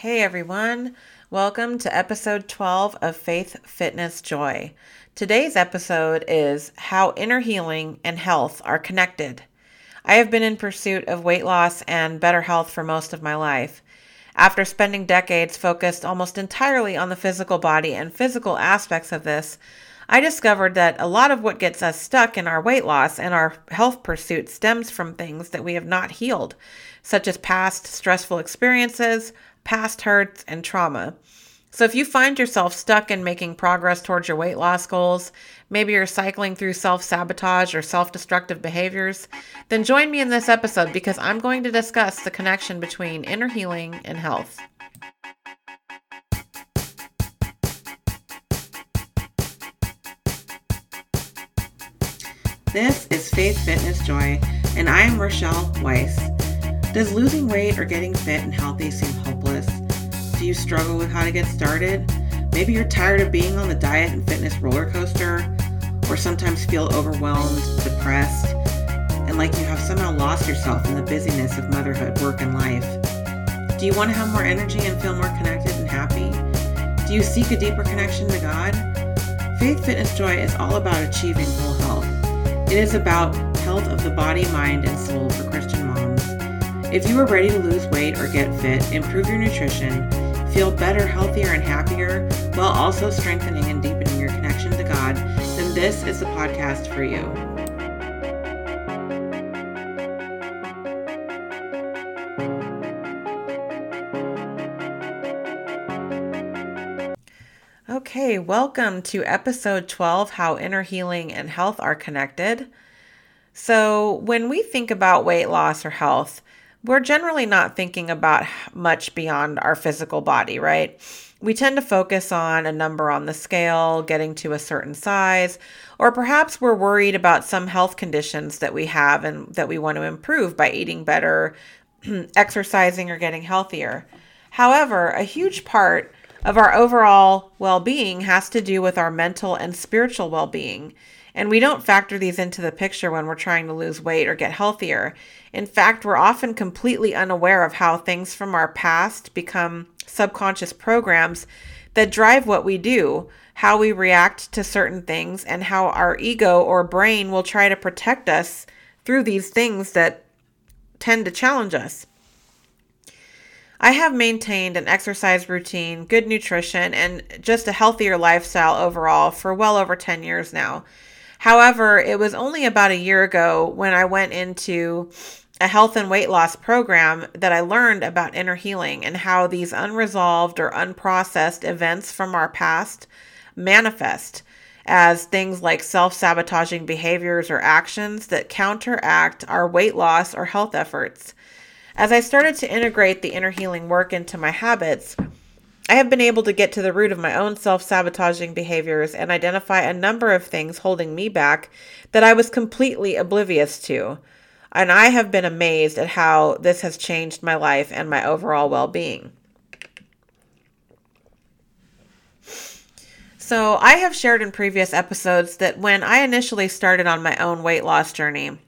Hey everyone, welcome to episode 12 of Faith, Fitness, Joy. Today's episode is How Inner Healing and Health Are Connected. I have been in pursuit of weight loss and better health for most of my life. After spending decades focused almost entirely on the physical body and physical aspects of this, I discovered that a lot of what gets us stuck in our weight loss and our health pursuit stems from things that we have not healed, such as past stressful experiences, past hurts, and trauma. So, if you find yourself stuck in making progress towards your weight loss goals, maybe you're cycling through self sabotage or self destructive behaviors, then join me in this episode because I'm going to discuss the connection between inner healing and health. This is Faith Fitness Joy, and I am Rochelle Weiss. Does losing weight or getting fit and healthy seem Do you struggle with how to get started? Maybe you're tired of being on the diet and fitness roller coaster, or sometimes feel overwhelmed, depressed, and like you have somehow lost yourself in the busyness of motherhood, work, and life. Do you want to have more energy and feel more connected and happy? Do you seek a deeper connection to God? Faith Fitness Joy is all about achieving whole health. It is about health of the body, mind, and soul for Christian moms. If you are ready to lose weight or get fit, improve your nutrition, feel better, healthier, and happier, while also strengthening and deepening your connection to God, then this is the podcast for you. Okay, welcome to episode 12 How Inner Healing and Health Are Connected. So, when we think about weight loss or health, we're generally not thinking about much beyond our physical body, right? We tend to focus on a number on the scale, getting to a certain size, or perhaps we're worried about some health conditions that we have and that we want to improve by eating better, exercising, or getting healthier. However, a huge part of our overall well being has to do with our mental and spiritual well being. And we don't factor these into the picture when we're trying to lose weight or get healthier. In fact, we're often completely unaware of how things from our past become subconscious programs that drive what we do, how we react to certain things, and how our ego or brain will try to protect us through these things that tend to challenge us. I have maintained an exercise routine, good nutrition, and just a healthier lifestyle overall for well over 10 years now. However, it was only about a year ago when I went into a health and weight loss program that I learned about inner healing and how these unresolved or unprocessed events from our past manifest as things like self sabotaging behaviors or actions that counteract our weight loss or health efforts. As I started to integrate the inner healing work into my habits, I have been able to get to the root of my own self sabotaging behaviors and identify a number of things holding me back that I was completely oblivious to. And I have been amazed at how this has changed my life and my overall well being. So, I have shared in previous episodes that when I initially started on my own weight loss journey,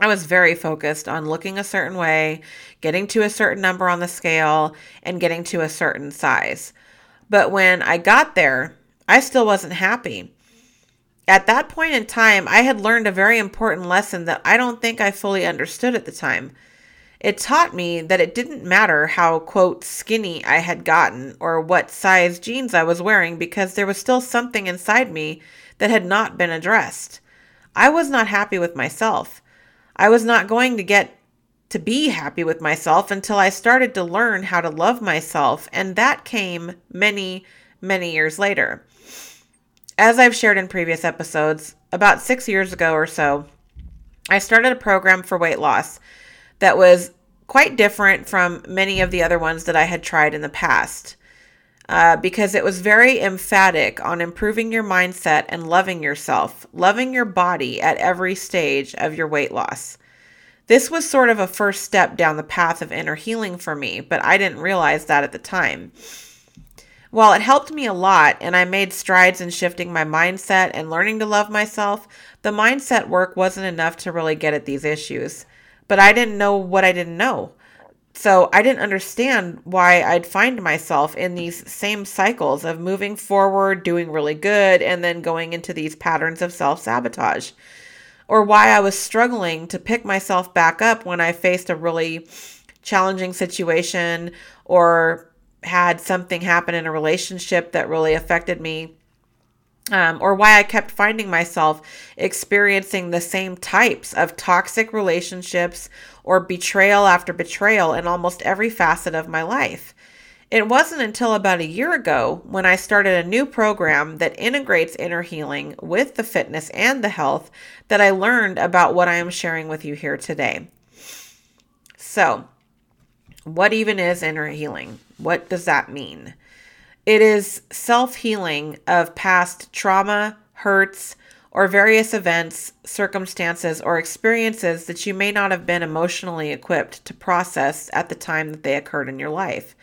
I was very focused on looking a certain way, getting to a certain number on the scale, and getting to a certain size. But when I got there, I still wasn't happy. At that point in time, I had learned a very important lesson that I don't think I fully understood at the time. It taught me that it didn't matter how, quote, skinny I had gotten or what size jeans I was wearing because there was still something inside me that had not been addressed. I was not happy with myself. I was not going to get to be happy with myself until I started to learn how to love myself, and that came many, many years later. As I've shared in previous episodes, about six years ago or so, I started a program for weight loss that was quite different from many of the other ones that I had tried in the past. Uh, because it was very emphatic on improving your mindset and loving yourself, loving your body at every stage of your weight loss. This was sort of a first step down the path of inner healing for me, but I didn't realize that at the time. While it helped me a lot and I made strides in shifting my mindset and learning to love myself, the mindset work wasn't enough to really get at these issues. But I didn't know what I didn't know. So I didn't understand why I'd find myself in these same cycles of moving forward, doing really good, and then going into these patterns of self sabotage. Or why I was struggling to pick myself back up when I faced a really challenging situation or had something happen in a relationship that really affected me um, or why I kept finding myself experiencing the same types of toxic relationships or betrayal after betrayal in almost every facet of my life. It wasn't until about a year ago when I started a new program that integrates inner healing with the fitness and the health that I learned about what I am sharing with you here today. So, what even is inner healing? What does that mean? It is self healing of past trauma, hurts, or various events, circumstances, or experiences that you may not have been emotionally equipped to process at the time that they occurred in your life.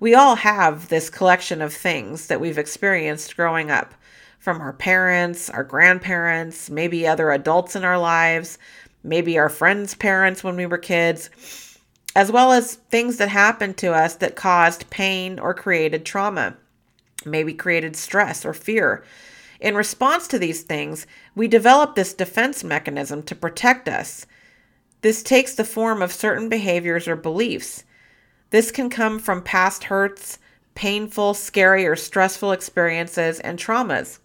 We all have this collection of things that we've experienced growing up from our parents, our grandparents, maybe other adults in our lives, maybe our friends' parents when we were kids as well as things that happened to us that caused pain or created trauma, maybe created stress or fear. In response to these things, we develop this defense mechanism to protect us. This takes the form of certain behaviors or beliefs. This can come from past hurts, painful, scary, or stressful experiences, and traumas.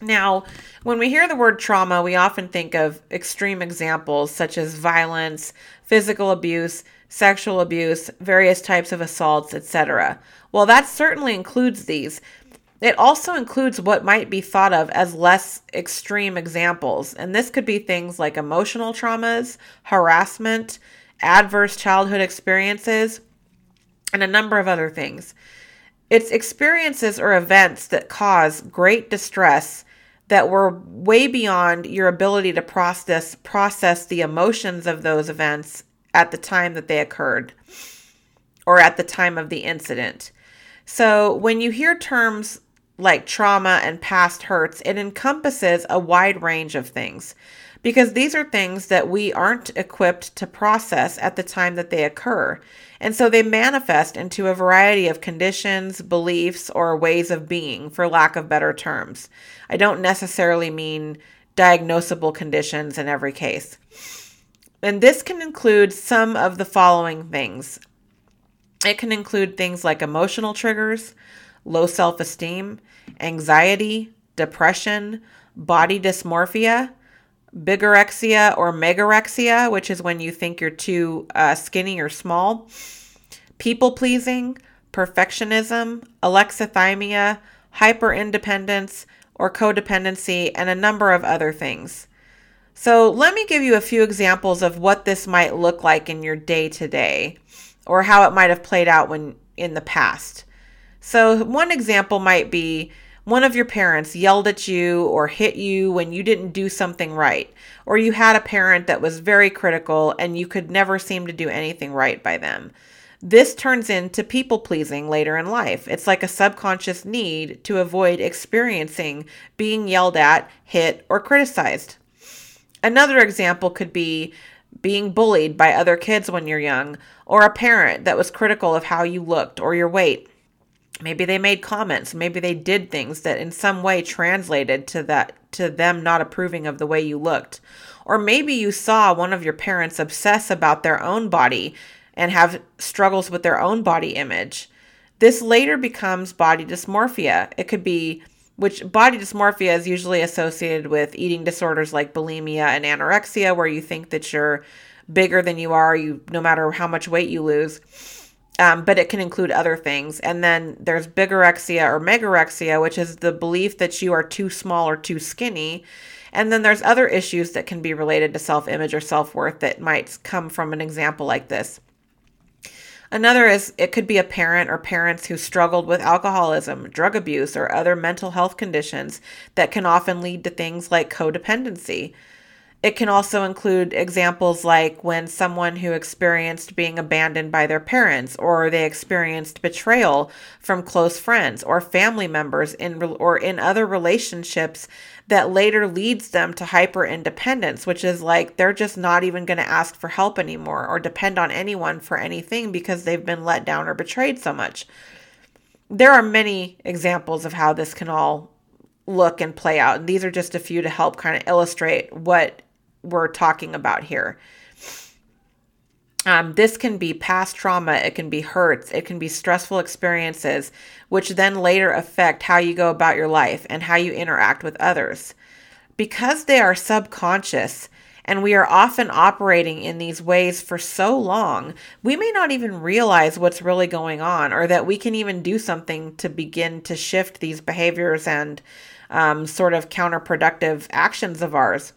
Now, when we hear the word trauma, we often think of extreme examples such as violence, physical abuse, sexual abuse, various types of assaults, etc. Well, that certainly includes these. It also includes what might be thought of as less extreme examples, and this could be things like emotional traumas, harassment, adverse childhood experiences, and a number of other things. It's experiences or events that cause great distress that were way beyond your ability to process process the emotions of those events at the time that they occurred or at the time of the incident. So when you hear terms like trauma and past hurts, it encompasses a wide range of things because these are things that we aren't equipped to process at the time that they occur. And so they manifest into a variety of conditions, beliefs, or ways of being, for lack of better terms. I don't necessarily mean diagnosable conditions in every case. And this can include some of the following things it can include things like emotional triggers, low self esteem, anxiety, depression, body dysmorphia, bigorexia or megarexia, which is when you think you're too uh, skinny or small, people pleasing, perfectionism, alexithymia, hyper independence, or codependency, and a number of other things. So, let me give you a few examples of what this might look like in your day to day or how it might have played out when in the past. So, one example might be one of your parents yelled at you or hit you when you didn't do something right, or you had a parent that was very critical and you could never seem to do anything right by them. This turns into people pleasing later in life. It's like a subconscious need to avoid experiencing being yelled at, hit, or criticized. Another example could be being bullied by other kids when you're young, or a parent that was critical of how you looked or your weight. Maybe they made comments, maybe they did things that in some way translated to that to them not approving of the way you looked. Or maybe you saw one of your parents obsess about their own body and have struggles with their own body image. This later becomes body dysmorphia. It could be which body dysmorphia is usually associated with eating disorders like bulimia and anorexia where you think that you're bigger than you are you no matter how much weight you lose um, but it can include other things. And then there's bigorexia or megarexia, which is the belief that you are too small or too skinny. And then there's other issues that can be related to self image or self worth that might come from an example like this. Another is it could be a parent or parents who struggled with alcoholism, drug abuse, or other mental health conditions that can often lead to things like codependency. It can also include examples like when someone who experienced being abandoned by their parents or they experienced betrayal from close friends or family members in or in other relationships that later leads them to hyper independence, which is like they're just not even going to ask for help anymore or depend on anyone for anything because they've been let down or betrayed so much. There are many examples of how this can all look and play out. And these are just a few to help kind of illustrate what we're talking about here. Um, this can be past trauma, it can be hurts, it can be stressful experiences, which then later affect how you go about your life and how you interact with others. Because they are subconscious and we are often operating in these ways for so long, we may not even realize what's really going on or that we can even do something to begin to shift these behaviors and um, sort of counterproductive actions of ours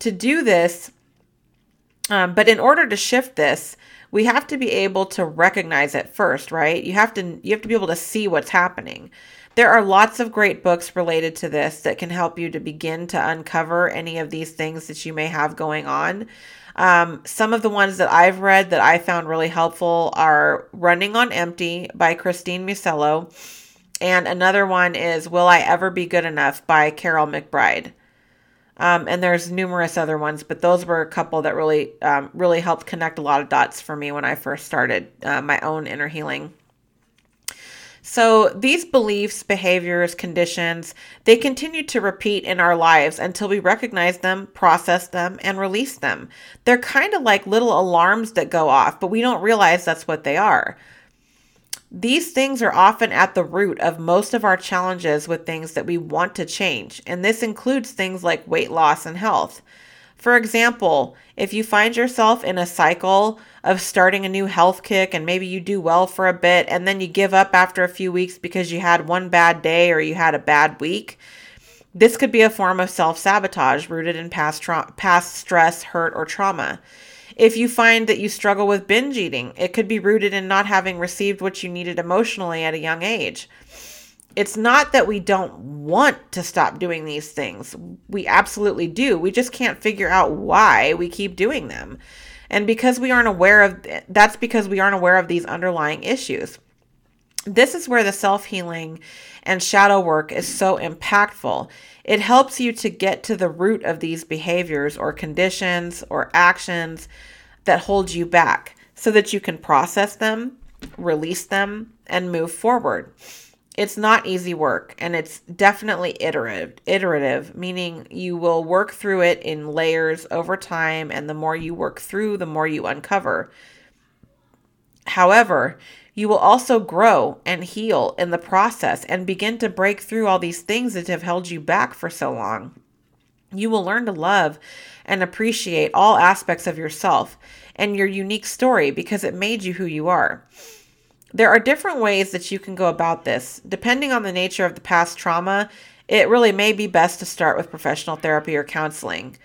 to do this, um, but in order to shift this, we have to be able to recognize it first, right? You have to you have to be able to see what's happening. There are lots of great books related to this that can help you to begin to uncover any of these things that you may have going on. Um, some of the ones that I've read that I found really helpful are Running on Empty by Christine Musello. And another one is Will I Ever Be Good Enough by Karyl McBride. Um, and there's numerous other ones, but those were a couple that really, um, really helped connect a lot of dots for me when I first started uh, my own inner healing. So these beliefs, behaviors, conditions, they continue to repeat in our lives until we recognize them, process them, and release them. They're kind of like little alarms that go off, but we don't realize that's what they are. These things are often at the root of most of our challenges with things that we want to change, and this includes things like weight loss and health. For example, if you find yourself in a cycle of starting a new health kick and maybe you do well for a bit and then you give up after a few weeks because you had one bad day or you had a bad week, this could be a form of self sabotage rooted in past, tra- past stress, hurt, or trauma. If you find that you struggle with binge eating, it could be rooted in not having received what you needed emotionally at a young age. It's not that we don't want to stop doing these things. We absolutely do. We just can't figure out why we keep doing them. And because we aren't aware of that's because we aren't aware of these underlying issues. This is where the self healing and shadow work is so impactful. It helps you to get to the root of these behaviors or conditions or actions that hold you back so that you can process them, release them, and move forward. It's not easy work and it's definitely iterative, iterative, meaning you will work through it in layers over time and the more you work through, the more you uncover. However, you will also grow and heal in the process and begin to break through all these things that have held you back for so long. You will learn to love and appreciate all aspects of yourself and your unique story because it made you who you are. There are different ways that you can go about this. Depending on the nature of the past trauma, it really may be best to start with professional therapy or counseling.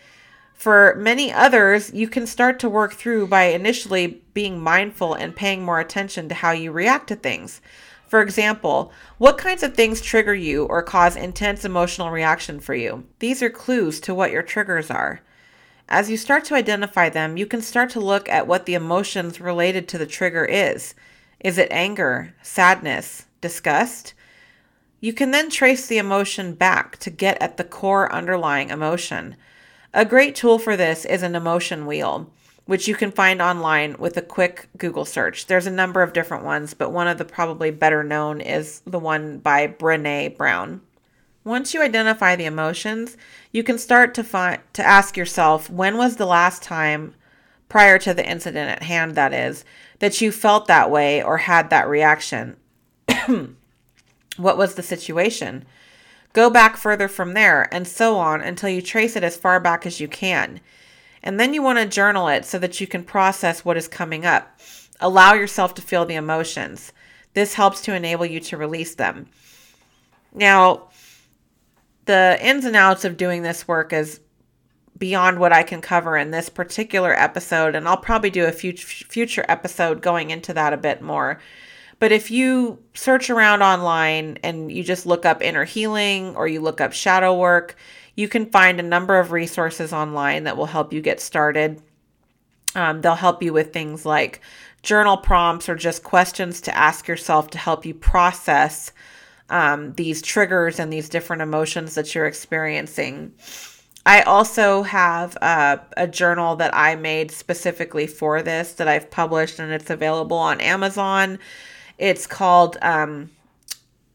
For many others, you can start to work through by initially being mindful and paying more attention to how you react to things. For example, what kinds of things trigger you or cause intense emotional reaction for you? These are clues to what your triggers are. As you start to identify them, you can start to look at what the emotions related to the trigger is. Is it anger, sadness, disgust? You can then trace the emotion back to get at the core underlying emotion. A great tool for this is an emotion wheel, which you can find online with a quick Google search. There's a number of different ones, but one of the probably better known is the one by Brene Brown. Once you identify the emotions, you can start to find to ask yourself when was the last time prior to the incident at hand that is that you felt that way or had that reaction. what was the situation? Go back further from there, and so on until you trace it as far back as you can. And then you want to journal it so that you can process what is coming up. Allow yourself to feel the emotions. This helps to enable you to release them. Now, the ins and outs of doing this work is beyond what I can cover in this particular episode, and I'll probably do a future episode going into that a bit more. But if you search around online and you just look up inner healing or you look up shadow work, you can find a number of resources online that will help you get started. Um, they'll help you with things like journal prompts or just questions to ask yourself to help you process um, these triggers and these different emotions that you're experiencing. I also have a journal that I made specifically for this that I've published and it's available on Amazon. It's called um,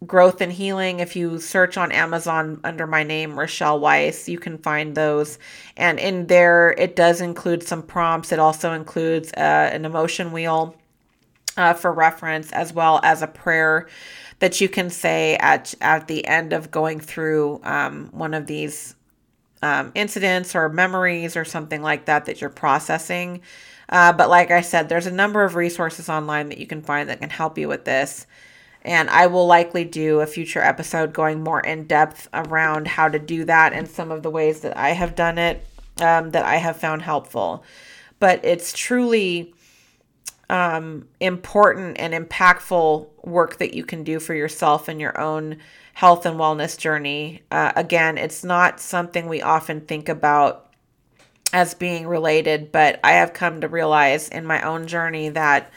Growth and Healing. If you search on Amazon under my name, Rochelle Weiss, you can find those. And in there, it does include some prompts. It also includes uh, an emotion wheel uh, for reference, as well as a prayer that you can say at at the end of going through um, one of these um, incidents or memories or something like that that you're processing. Uh, but like I said, there's a number of resources online that you can find that can help you with this. And I will likely do a future episode going more in depth around how to do that and some of the ways that I have done it um, that I have found helpful. But it's truly um, important and impactful work that you can do for yourself and your own health and wellness journey. Uh, again, it's not something we often think about as being related, but I have come to realize in my own journey that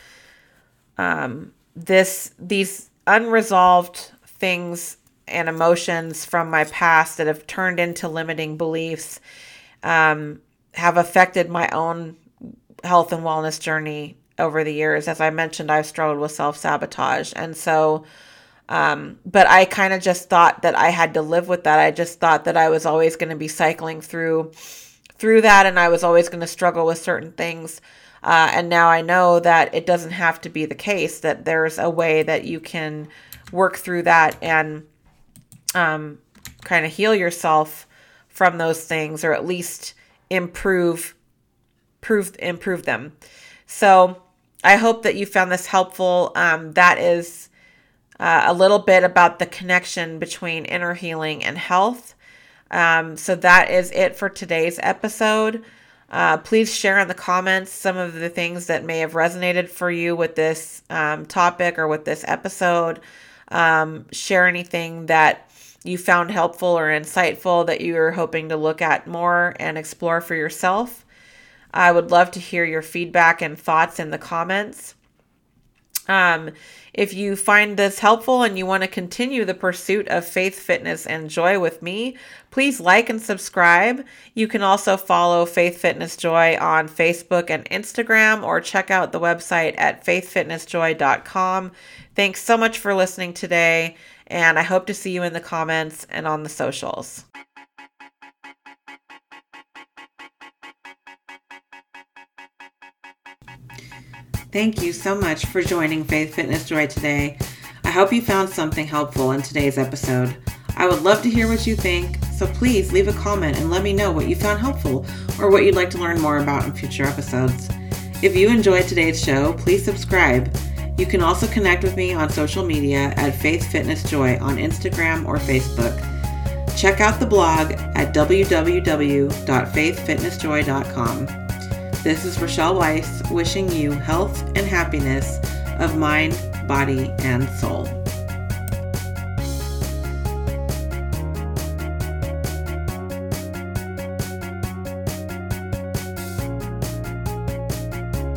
um, this these unresolved things and emotions from my past that have turned into limiting beliefs um, have affected my own health and wellness journey over the years. As I mentioned, I've struggled with self sabotage, and so um, but I kind of just thought that I had to live with that. I just thought that I was always going to be cycling through through that, and I was always going to struggle with certain things. Uh, and now I know that it doesn't have to be the case. That there's a way that you can work through that and um, kind of heal yourself from those things, or at least improve, improve, improve them. So I hope that you found this helpful. Um, that is uh, a little bit about the connection between inner healing and health. Um, so that is it for today's episode. Uh, please share in the comments some of the things that may have resonated for you with this um, topic or with this episode. Um, share anything that you found helpful or insightful that you're hoping to look at more and explore for yourself. I would love to hear your feedback and thoughts in the comments. Um, if you find this helpful and you want to continue the pursuit of faith, fitness, and joy with me, please like and subscribe. You can also follow Faith Fitness Joy on Facebook and Instagram or check out the website at faithfitnessjoy.com. Thanks so much for listening today, and I hope to see you in the comments and on the socials. Thank you so much for joining Faith Fitness Joy today. I hope you found something helpful in today's episode. I would love to hear what you think, so please leave a comment and let me know what you found helpful or what you'd like to learn more about in future episodes. If you enjoyed today's show, please subscribe. You can also connect with me on social media at Faith Fitness Joy on Instagram or Facebook. Check out the blog at www.faithfitnessjoy.com. This is Rochelle Weiss wishing you health and happiness of mind, body, and soul.